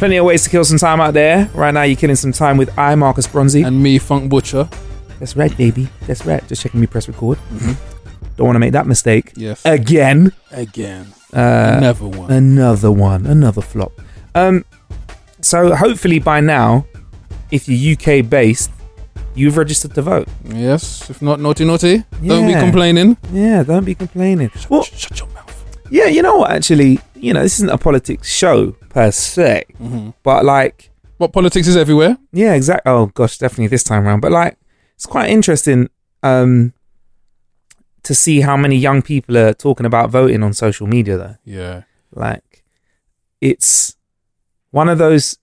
Plenty of ways to kill some time out there. Right now, you're killing some time with I, Marcus Bronzy. And me, Funk Butcher. That's right, baby. That's right. Just checking me press record. Don't want to make that mistake Yes. again. Again. Uh, Never one. Another one. Another flop. Um, so hopefully by now, if you're UK based, you've registered to vote. yes. If not naughty, naughty. Don't be Yeah. complaining. Yeah, don't be complaining. Well, shut your mouth. yeah, you know what? Actually, you know, this isn't a politics show per se, Mm-hmm. but like, What politics is everywhere? yeah, exactly. Oh gosh, definitely this time around. But like, it's quite interesting um, to see how many young people are talking about voting on social media. Though, Yeah. like, it's one of those.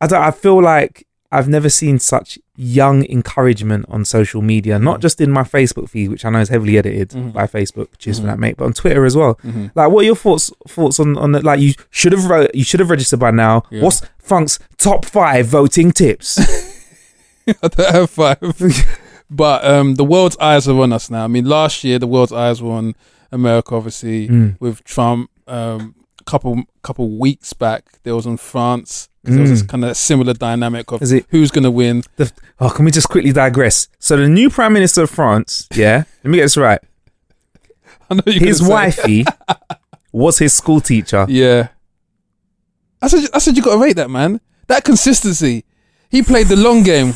I don't. I feel like I've never seen such young encouragement on social media. Not just in my Facebook feed, which I know is heavily edited Mhm. by Facebook. Cheers for Mhm. that, mate. But on Twitter as well. Mhm. Like, what are your thoughts thoughts on on the, like you should have wrote you should have registered by now. Yeah. What's Funk's top five voting tips? I don't have five. but um, the world's eyes are on us now. I mean, last year the world's eyes were on America, obviously, Mm. with Trump. Um, couple couple weeks back, there was on France. 'cause There was this Mm. kind of similar dynamic of Is it- who's going to win. The, oh, can we just quickly digress? So the new prime minister of France, yeah, let me get this right. I know you're His wifey was his school teacher. Yeah. I said, I said, you got to rate that man. That consistency. He played the long game.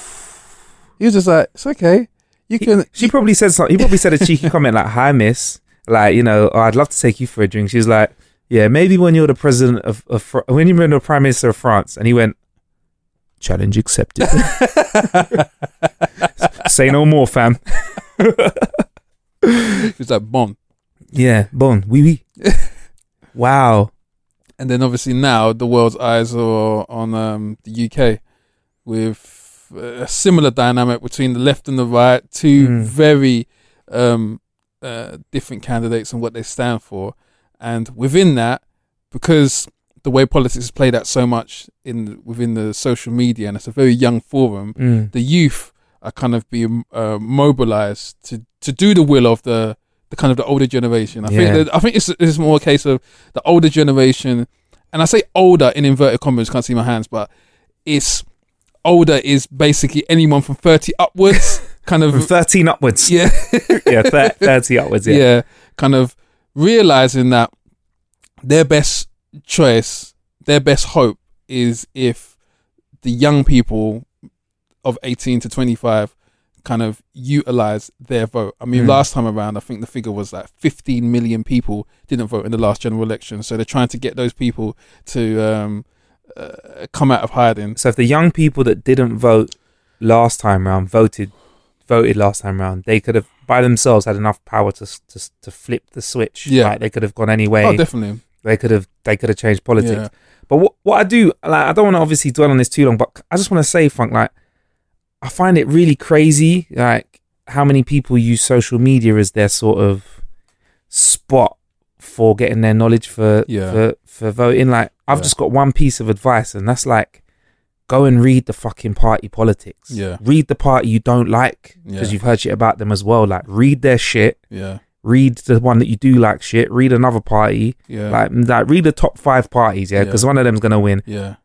He was just like, it's okay. You can. She probably said something. He probably said a cheeky comment like, "Hi, miss." Like, you know, oh, I'd love to take you for a drink. She was like, "Yeah, maybe when you're the president of, of Fr- when you're the prime minister of France." And he went, "Challenge accepted." Say no more, fam. He was like, bon. Yeah, bon, oui, oui. wow. And then obviously now the world's eyes are on um, the UK with a similar dynamic between the left and the right, two Mm. very um, uh, different candidates and what they stand for. And within that, because the way politics is played out so much in within the social media, and it's a very young forum, Mm. the youth are kind of being uh, mobilized to to do the will of the the kind of the older generation. I Yeah. think that, I think it's it's more a case of the older generation, and I say older in inverted commas. Can't see my hands, but it's older is basically anyone from thirty upwards, kind From of 13 upwards. yeah, yeah, 30 upwards. yeah, Yeah. kind of realizing that their best choice, their best hope is if the young people of 18 to 25 kind of utilize their vote. I mean, Mm. last time around, I think the figure was like 15 million people didn't vote in the last general election. So they're trying to get those people to um, uh, come out of hiding. So if the young people that didn't vote last time around voted voted last time round, they could have by themselves had enough power to to to flip the switch. Yeah. Like, they could have gone any way. Oh, definitely. they could have they could have changed politics. Yeah. But what what I do like I don't want to obviously dwell on this too long, but I just want to say, Funk, like I find it really crazy, like how many people use social media as their sort of spot for getting their knowledge for Yeah. for for voting. Like I've Yeah. just got one piece of advice, and that's like go and read the fucking party politics. Yeah. Read the party you don't like because Yeah. you've heard shit about them as well. Like read their shit. Yeah. Read the one that you do like shit. Read another party. Yeah. Like, like read the top five parties, yeah, Yeah. because one of them's gonna win, yeah.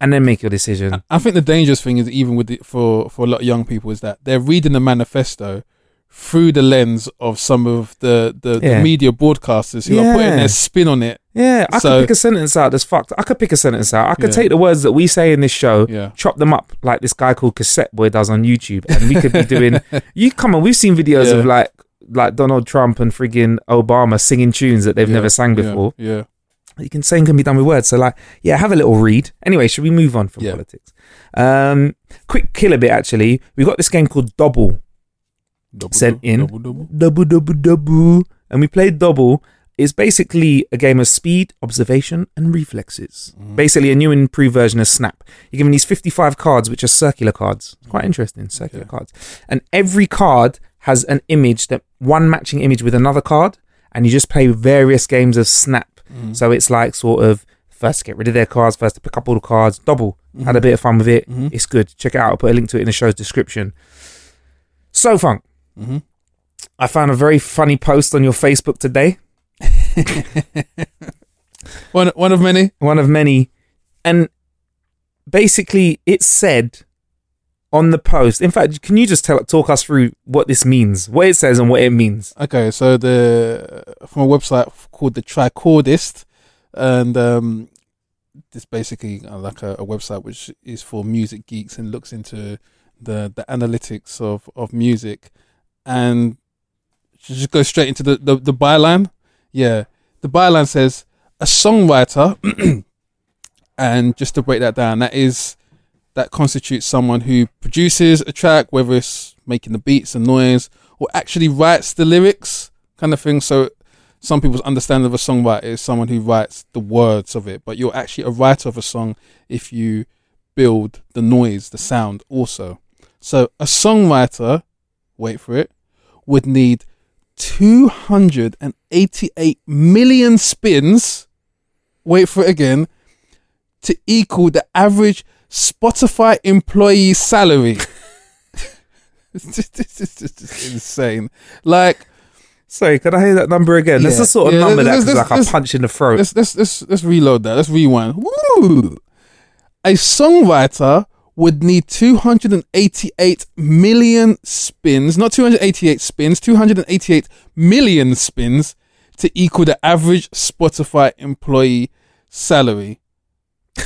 and then make your decision. I think the dangerous thing is even with the, for for a lot of young people is that they're reading the manifesto through the lens of some of the the, Yeah. the media broadcasters who are putting Yeah. their spin on it. Yeah, I So- could pick a sentence out that's fucked. I could pick a sentence out. I could Yeah. take the words that we say in this show, Yeah. chop them up like this guy called Cassetteboy does on YouTube, and we could be doing. you come on, we've seen videos Yeah. of like like Donald Trump and friggin' Obama singing tunes that they've Yeah, never sang before. Yeah. You can saying can be done with words. So like, yeah, have a little read. Anyway, should we move on from Yeah. politics? Um, quick killer bit actually. We got this game called Dobble. Dobble, Sent in. Dobble, Dobble. Dobble Dobble Dobble. And we played Dobble. Is basically a game of speed observation and reflexes. Mm. Basically a new and improved version of snap. You're given these 55 cards which are circular cards. It's quite interesting circular Okay. cards. And every card has an image that one matching image with another card and you just play various games of snap. Mm. So it's like sort of first to get rid of their cards first to pick up all the cards Dobble. Had a mm-hmm. bit of fun with it. Mhm. it's good. Check it out. I'll put a link to it in the show's description. So funk hmm I found a very funny post on your Facebook today, One one of many. one of many, and basically it said on the post. In fact, can you just tell talk us through what this means, what it says, and what it means? Okay, so the from a website called the Trichordist, and um, it's basically uh, like a, a website which is for music geeks and looks into the the analytics of of music, and just go straight into the the, the byline. Yeah, the byline says a songwriter, and just to break that down, that is that constitutes someone who produces a track, whether it's making the beats and noise or actually writes the lyrics, kind of thing. So some people's understanding of a songwriter is someone who writes the words of it, but you're actually a writer of a song if you build the noise, the sound also. So a songwriter, wait for it, would need 288 million spins, wait for it again, to equal the average Spotify employee salary. this is just insane. Like, Sorry, can I hear that number again? That's Yeah. the sort of Yeah, number that's let's- like a punch in the throat. let's let's let's let's reload that. Let's rewind. Woo! A songwriter would need 288 million spins, not 288 spins, 288 million spins to equal the average Spotify employee salary.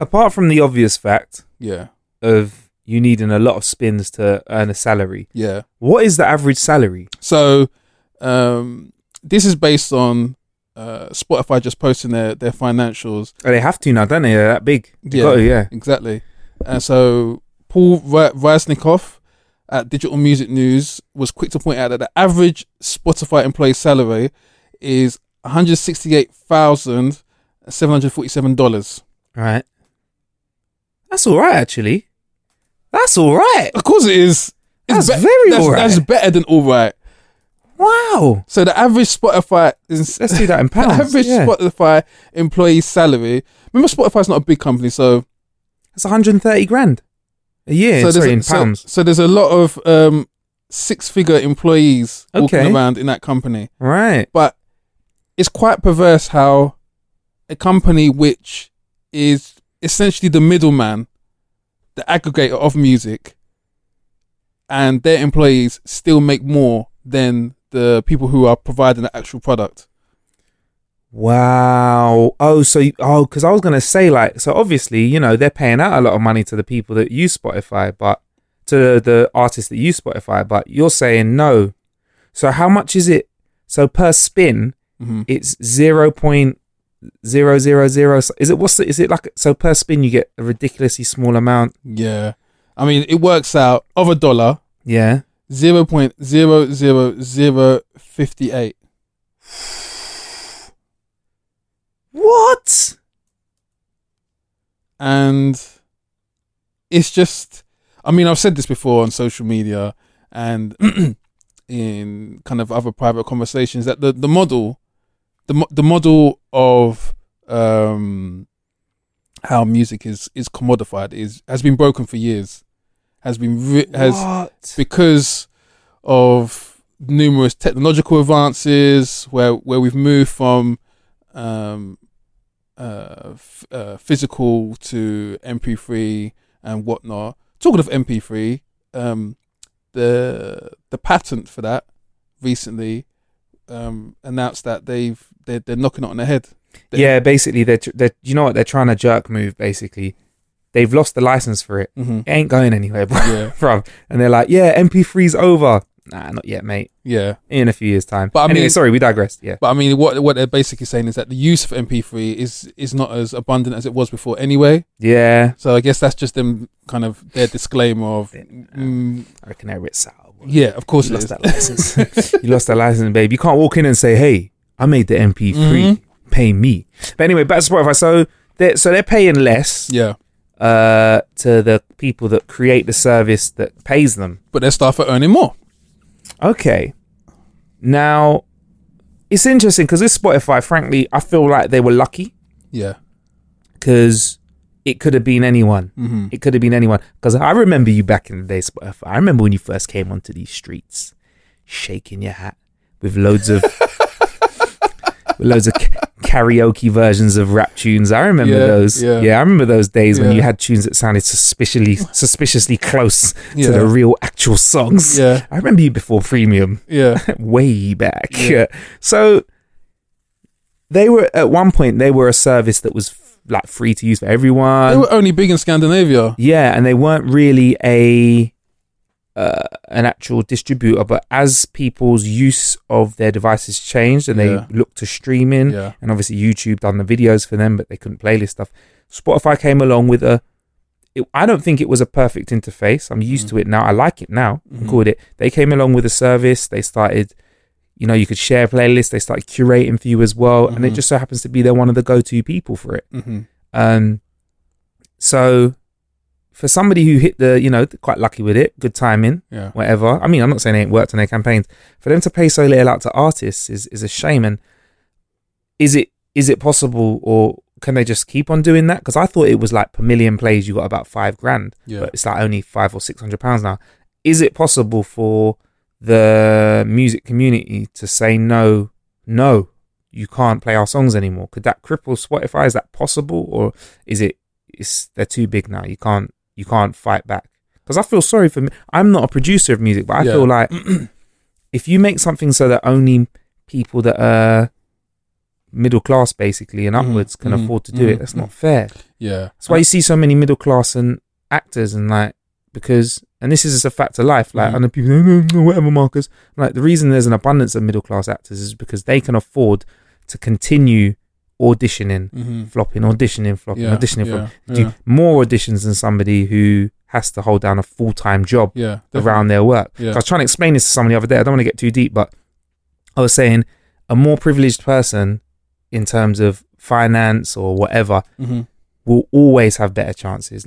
Apart from the obvious fact Yeah, of you needing a lot of spins to earn a salary, yeah. what is the average salary? So, um, this is based on uh, Spotify just posting their their financials Oh, they have to now, don't they? They're that big. They Yeah. got to, yeah. Exactly. And so Paul Resnikoff at Digital Music News was quick to point out that the average Spotify employee salary is one hundred sixty-eight thousand seven hundred forty-seven dollars. Right. That's all right, actually. That's all right. Of course, it is. That's very that's, alright. That's better than all right. Wow. So the average Spotify is Let's do that in the pounds. average yeah. Spotify employee salary. Remember, Spotify's not a big company, so it's 130 grand a year. so sorry, in a, so- pounds. So, there's a lot of um, six-figure employees walking around in that company. right. but it's quite perverse how a company which is essentially the middleman, the aggregator of music, and their employees still make more than the people who are providing the actual product. Wow. Oh, so you, oh, because I was gonna say like, so obviously, you know, they're paying out a lot of money to the people that use Spotify, but to the artists that use Spotify, but you're saying no. So how much is it? So per spin, hmm it's zero point zero zero zero. Is it what's the, is it like? So per spin, you get a ridiculously small amount. Yeah, I mean it works out of a dollar Yeah. Zero point zero zero zero fifty eight. What? and it's just i mean i've said this before on social media and in kind of other private conversations that the, the model the, the model of um how music is is commodified is has been broken for years has been re- has what? because of numerous technological advances where where we've moved from um, uh, f- uh, physical to MP3 and whatnot. Talking of MP3, um, the the patent for that recently um, announced that they've they're, they're knocking it on the head. They- yeah, basically, they're, tr- they're you know what they're trying to jerk move. Basically, they've lost the license for it. Mm-hmm. It ain't going anywhere, bro. Yeah. bruv. And they're like, yeah, MP3's over. Nah, not yet, mate. Yeah, In a few years' time. But I anyway, mean- sorry, we digressed. Yeah. but I mean, what what they're basically saying is that the use of MP3 is is not as abundant as it was before anyway. Yeah. So I guess that's just them kind of their disclaimer of, mm, I reckon they're sour. yeah, of course You lost is. that license. you lost that license, babe. You can't walk in and say, "Hey, I made the MP3. Mhm. Pay me." But anyway, back to Spotify. So they're so they're paying less yeah, uh, to the people that create the service that pays them. but their staff are earning more. Okay. Now, it's interesting because this Spotify, frankly, I feel like they were lucky Yeah, because it could have been anyone. mm-hmm. It could have been anyone. Because I remember you back in the day, Spotify. I remember when you first came onto these streets, shaking your hat with loads of with loads of karaoke versions of rap tunes. I remember Yeah, those. yeah. I remember those days when you had tunes that sounded suspiciously suspiciously close Yeah. to the real actual songs. Yeah. I remember you before premium yeah, way back. Yeah. So they were at one point they were a service that was f- like free to use for everyone. they were only big in Scandinavia. yeah, and they weren't really a uh, an actual distributor, but as people's use of their devices changed and Yeah. they looked to streaming, Yeah, and obviously YouTube done the videos for them, but they couldn't playlist stuff. Spotify came along with a. It, I don't think it was a perfect interface. I'm used Mm. to it now. I like it now. Mhm. cool with it. They came along with a service. They started, you know, you could share playlists. They started curating for you as well, and it Mhm. just so happens to be they're one of the go-to people for it. hmm Um, so for somebody who hit the, you know, quite lucky with it, good timing, yeah, whatever. I mean, I'm not saying it ain't worked on their campaigns. For them to pay so little out to artists is is a shame. And is it is it possible, or can they just keep on doing that? Because I thought it was like per million plays, you got about five grand, yeah. but it's like only five or six hundred pounds now. Is it possible for the music community to say no, no, you can't play our songs anymore? Could that cripple Spotify? Is that possible, or is it? It's they're too big now. You can't you can't fight back. Because I feel sorry for me. I'm not a producer of music, but I Yeah. feel like if you make something so that only people that are middle class basically and Mhm, upwards can mhm, afford to do it, mhm, that's not fair. yeah. That's why you see so many middle class and actors and like because and this is just a fact of life. Like Mhm. and the people, no, no, whatever, Marcus. Like the reason there's an abundance of middle class actors is because they can afford to continue auditioning, hmm flopping, auditioning, flopping, Yeah, auditioning, yeah, flopping. Do yeah. more auditions than somebody who has to hold down a full time job Yeah, around their work. Yeah. I was trying to explain this to someone the other day. I don't want to get too deep, but I was saying a more privileged person in terms of finance or whatever hmm will always have better chances.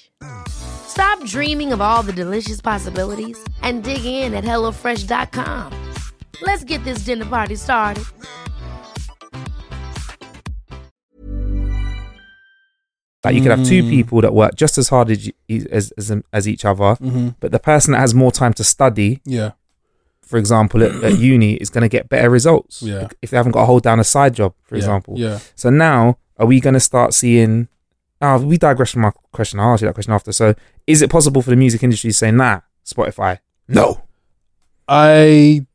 Stop dreaming of all the delicious possibilities and dig in at HelloFresh.com. Let's get this dinner party started. Like you could have two Mm. people that work just as hard as as as, as each other, hmm but the person that has more time to study, Yeah, for example, at, at uni, is going to get better results. Yeah. If they haven't got to hold down a side job, for yeah, example. Yeah, So now are we going to start seeing? Oh, we digress from my question. I'll ask you that question after. So, is it possible for the music industry to say, "Nah, Spotify, no"? I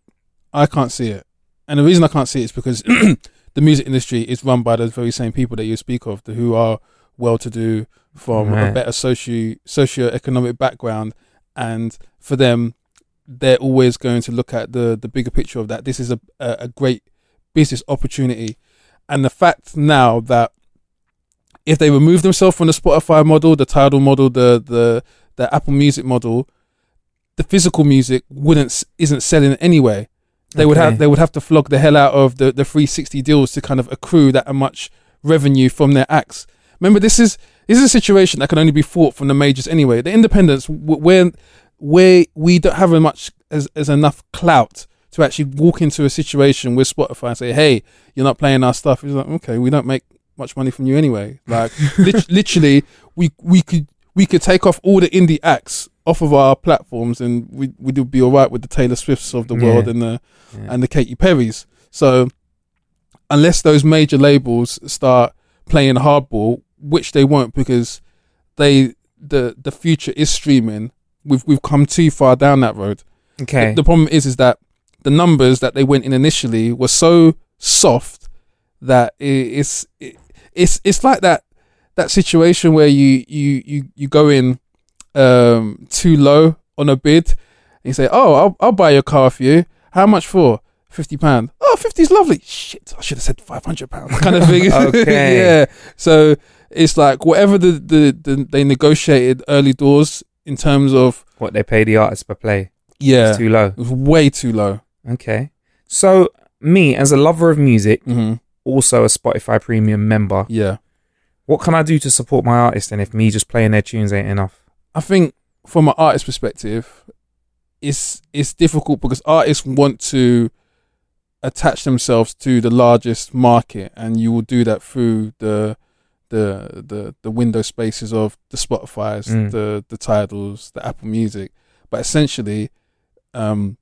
I can't see it, and the reason I can't see it is because the music industry is run by those very same people that you speak of, the, who are well-to-do from a better socio socio-economic background, and for them, they're always going to look at the the bigger picture of that. This is a a, a great business opportunity, and the fact now that if they remove themselves from the Spotify model, the Tidal model, the the the Apple Music model, the physical music wouldn't isn't selling anyway. They would have they would have to flog the hell out of the the 360 deals to kind of accrue that much revenue from their acts. Remember, this is this is a situation that can only be fought from the majors anyway. The independents, where where we don't have as much as, as enough clout to actually walk into a situation with Spotify and say, "Hey, you're not playing our stuff." It's like, okay, we don't make much money from you anyway. Like, lit- literally, we we could we could take off all the indie acts off of our platforms, and we we'd be all right with the Taylor Swifts of the world Yeah. and the Yeah. and the Katy Perrys. So, unless those major labels start playing hardball, which they won't because they the the future is streaming. We've we've come too far down that road. Okay. The, the problem is is that the numbers that they went in initially were so soft that it, it's it, it's it's like that that situation where you you you you go in um too low on a bid and you say, "Oh, I'll I'll buy your car for you. How much for?" Fifty pound. Oh, 50 is lovely. Shit, I should have said five hundred pound. Kind of thing. Okay. yeah. So it's like whatever the, the the they negotiated early doors in terms of what they pay the artist per play? yeah, It's too low. it was way too low. Okay. So, me as a lover of music, hmm also a Spotify Premium member, Yeah. what can I do to support my artist? And if me just playing their tunes ain't enough, I think from an artist perspective, it's it's difficult because artists want to attach themselves to the largest market, and you will do that through the the the the window spaces of the Spotify's, Mm. the the Tidals, the Apple Music. But essentially, um,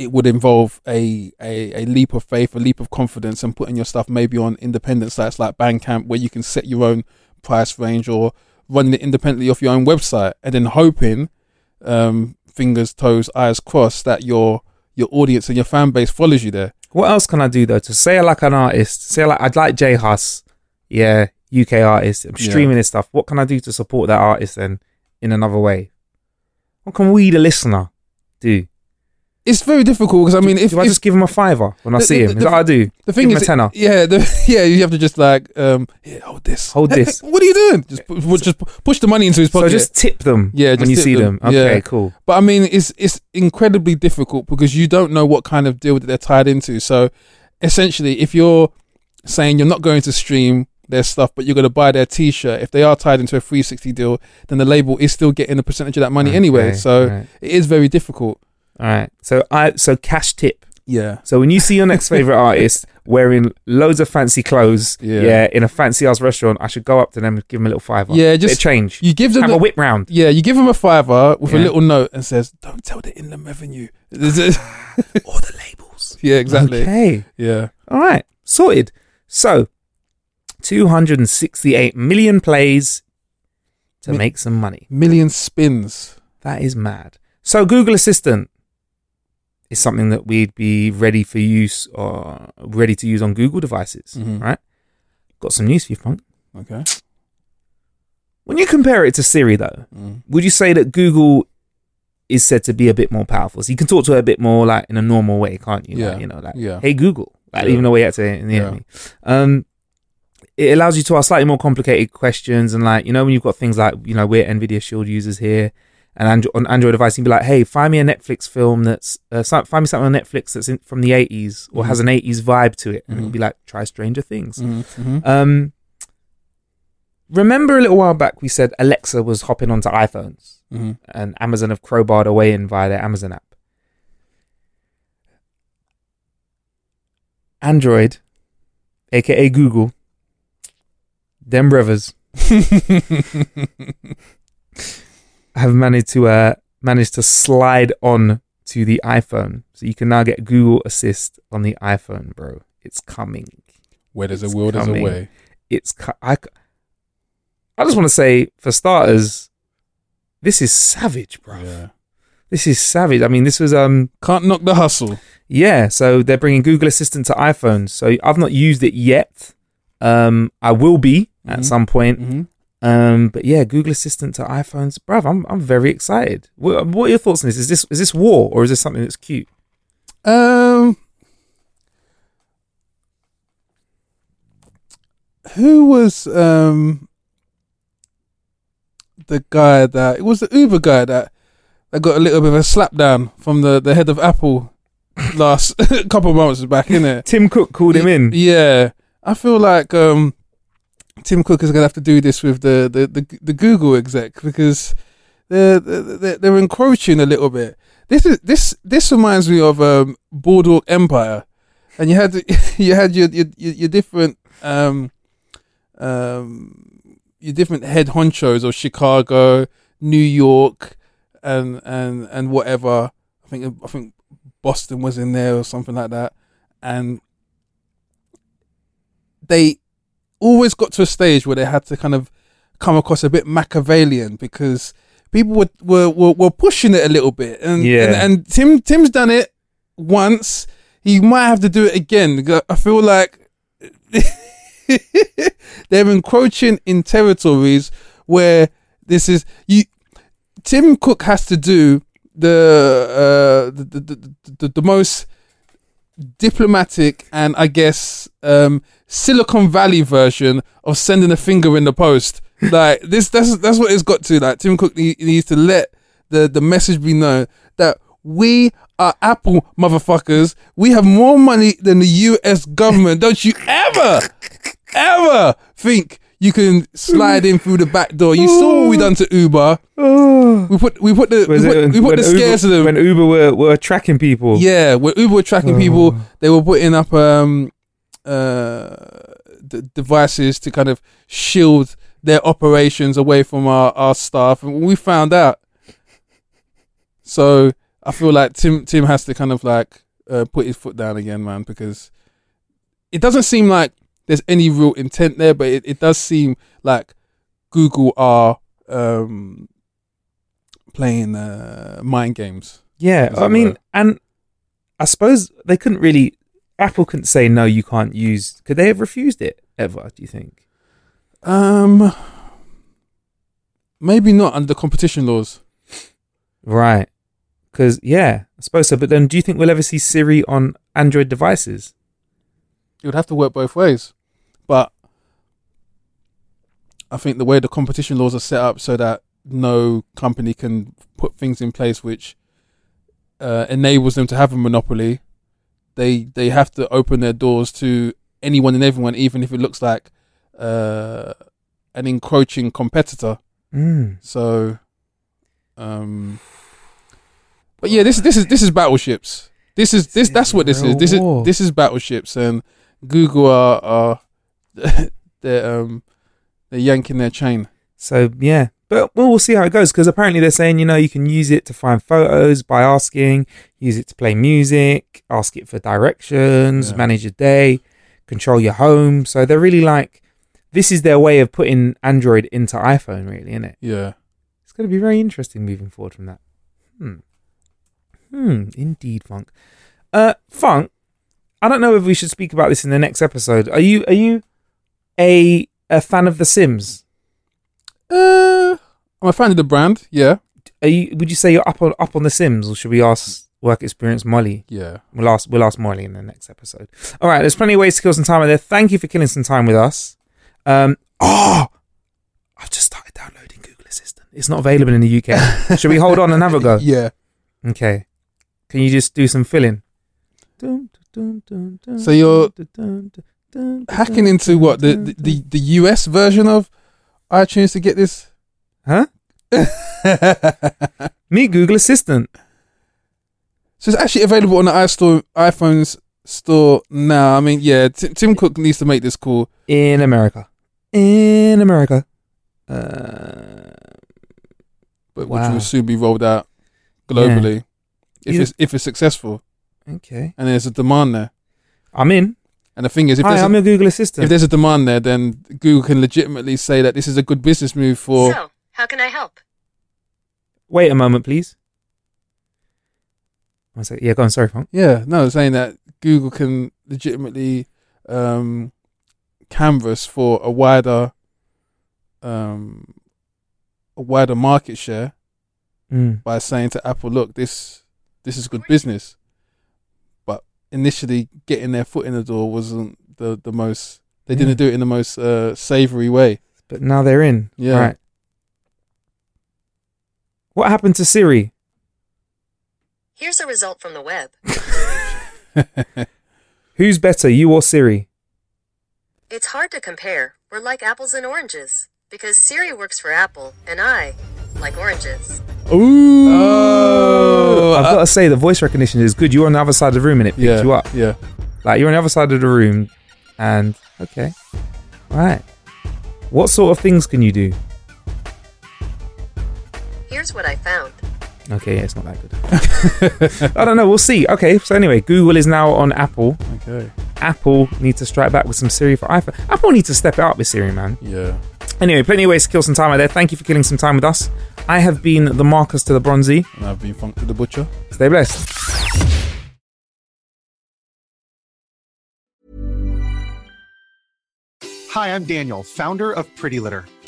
it would involve a, a a leap of faith, a leap of confidence, and putting your stuff maybe on independent sites like Bandcamp, where you can set your own price range or running it independently off your own website, and then hoping, um, fingers, toes, eyes crossed, that your your audience and your fan base follows you there. what else can I do though to say like an artist? Say like I'd like J Hus, yeah, UK artist. I'm Yeah. streaming his stuff. What can I do to support that artist then in another way? What can we, the listener, do? It's very difficult because I mean, if, do I if just give him a fiver when I The- see the- him? Is the- that what I do? the thing give him is, a tenner. yeah, the, yeah, you have to just like, um, here, hold this, Hold Hey, this. what are you doing? Just just push the money into his So pocket. just tip them. Yeah, when you see them. them. Okay, Yeah. cool. But I mean, it's it's incredibly difficult because you don't know what kind of deal that they're tied into. So essentially, if you're saying you're not going to stream their stuff, but you're going to buy their T-shirt, if they are tied into a 360 deal, then the label is still getting a percentage of that money anyway. So right. it is very difficult. All right. So I so cash tip. Yeah. So when you see your next favorite artist wearing loads of fancy clothes, Yeah. yeah. in a fancy ass restaurant, I should go up to them and give them a little fiver. Yeah, Bit just- change. You give them Have the, a whip round. Yeah, you give them a fiver with a little note and says, "Don't tell the Inland Revenue." or the labels. yeah, exactly. Okay. Yeah. All right. Sorted. So, 268 million plays to Mi- make some money. Million spins. That is mad. So, Google Assistant is something that we'd be ready for use or ready to use on Google devices, Mhm. right? Got some news for you, Funk. Okay. When you compare it to Siri, though, Mm. would you say that Google is said to be a bit more powerful? So you can talk to it a bit more like in a normal way, can't you? Like, Yeah. you know, like, Yeah. hey Google, like Yeah. even though we had to in the Yeah. enemy. Um, it allows you to ask slightly more complicated questions, and like you know when you've got things like you know we're Nvidia Shield users here, and Andro- on Android device you'd be like, hey, find me a Netflix film that's uh, find me something on Netflix that's in, from the eighties or Mhm. has an eighties vibe to it, and it'll Mhm. be like try Stranger Things. Mhm, mhm. Um, remember a little while back we said Alexa was hopping onto iPhones Mhm. and Amazon have crowbarred away in via their Amazon app. Android, aka Google, them brothers have managed to uh managed to slide on to the iPhone, so you can now get Google Assist on the iPhone, bro. It's coming. Where there's a It's will, there's a way. it's I. I, just want to say for starters, this is savage, bro. Yeah. This is savage. I mean, this was um Can't knock the hustle. yeah. So they're bringing Google Assistant to iPhones. So I've not used it yet. Um, I will be at Mhm. some point. Mm-hmm. Um, but yeah, Google Assistant to iPhones, bruv. I'm I'm very excited. What, what are your thoughts on this? Is this is this war or is this something that's cute? Um, who was um the guy that it was the Uber guy that that got a little bit of a slap down from the the head of Apple last couple of months back, innit? Tim Cook called him in. Yeah, I feel like um, Tim Cook is gonna have to do this with the the, the, the Google exec because they're, they're they're encroaching a little bit. This is this this reminds me of um, Boardwalk Empire, and you had you had your your, your your different um um your different head honchos of Chicago, New York, and and and whatever. I think I think Boston was in there or something like that, and they always got to a stage where they had to kind of come across a bit Machiavellian because people were were, were, were pushing it a little bit, and, Yeah. and and Tim Tim's done it once. He might have to do it again. I feel like they're encroaching in territories where this is you. Tim Cook has to do the uh, the, the, the, the the most diplomatic and I guess um, Silicon Valley version of sending a finger in the post. Like this, that's that's what it's got to. Like Tim Cook needs to let the the message be known that we are Apple motherfuckers. We have more money than the U.S. government. Don't you ever, ever think you can slide in through the back door? You saw what we done to Uber. We put we put the we put, it we put when the Uber- scares to them. when Uber were, were tracking people? Yeah, when Uber were tracking people, they were putting up um uh d- devices to kind of shield their operations away from our, our staff, and we found out. So I feel like Tim Tim has to kind of like uh, put his foot down again, man, because it doesn't seem like there's any real intent there, but it, it does seem like Google are um playing uh, mind games. Yeah, I mean, and I suppose they couldn't really. Apple couldn't say no, you can't use. Could they have refused it ever? Do you think? Um, maybe not under competition laws. Right. Because yeah, I suppose so. But then, do you think we'll ever see Siri on Android devices? It would have to work both ways, but I think the way the competition laws are set up so that no company can put things in place which uh, enables them to have a monopoly. They they have to open their doors to anyone and everyone, even if it looks like uh, an encroaching competitor. Mm. So, um, but yeah, this this is this is battleships. This is this that's what this is. This is this is battleships, and Google are are they're um they're yanking their chain. So yeah, but well, we'll see how it goes because apparently they're saying you know you can use it to find photos by asking, use it to play music, ask it for directions, Yeah. manage your day, control your home. So they're really like this is their way of putting Android into iPhone, really, isn't it? Yeah, It's going to be very interesting moving forward from that. Hmm. Hmm. Indeed, Funk. Uh, Funk. I don't know if we should speak about this in the next episode. Are you are you a a fan of The Sims? uh, I'm a fan of the brand. Yeah, Are you? Would you say you're up on up on The Sims, or should we ask work experience Molly? yeah. We'll ask we'll ask Molly in the next episode. All right. There's plenty of ways to kill some time out there. Thank you for killing some time with us. Um. Oh, I've just started downloading Google Assistant. It's not available in the UK. should we hold on and have a go? Yeah. Okay. Can you just do some filling? So you're Hacking into what the the, the, the US version of iTunes to get this. Huh? Me, Google Assistant. So it's actually available on the iStore, iPhone's store now. I mean, yeah, Tim, Tim Cook needs to make this call. In America. In America. Uh, but Wow. which will soon be rolled out globally if Yeah. it's if it's successful okay. and there's a demand there. I'm in. And the thing is, if Hi, there's, I'm a, your Google Assistant. if there's a demand there, then Google can legitimately say that this is a good business move for. So, how can I help? Wait a moment, please. One sec. Yeah, go on. Sorry, Funk. Yeah, no, saying that Google can legitimately um, canvas for a wider, um, a wider market share Mm. by saying to Apple, "Look, this this is good business." But initially, getting their foot in the door wasn't the the most. They Yeah. didn't do it in the most uh, savory way. But now they're in. Yeah. Right. What happened to Siri? Here's a result from the web. Who's better, you or Siri? It's hard to compare. We're like apples and oranges. Because Siri works for Apple, and I like oranges. Ooh. Oh, I've uh, got to say, the voice recognition is good. You're on the other side of the room and it picked yeah, you up. yeah. Like, you're on the other side of the room and, okay. Right. What sort of things can you do? Here's what I found. Okay, yeah, it's not that good. I don't know. We'll see. Okay, so anyway, Google is now on Apple. Okay. Apple needs to strike back with some Siri for iPhone. Apple needs to step it up with Siri, man. Yeah. Anyway, plenty of ways to kill some time out there. Thank you for killing some time with us. I have been the Marcus to the Bronzy. And I've been Funk to the Butcher. Stay blessed. Hi, I'm Daniel, founder of Pretty Litter.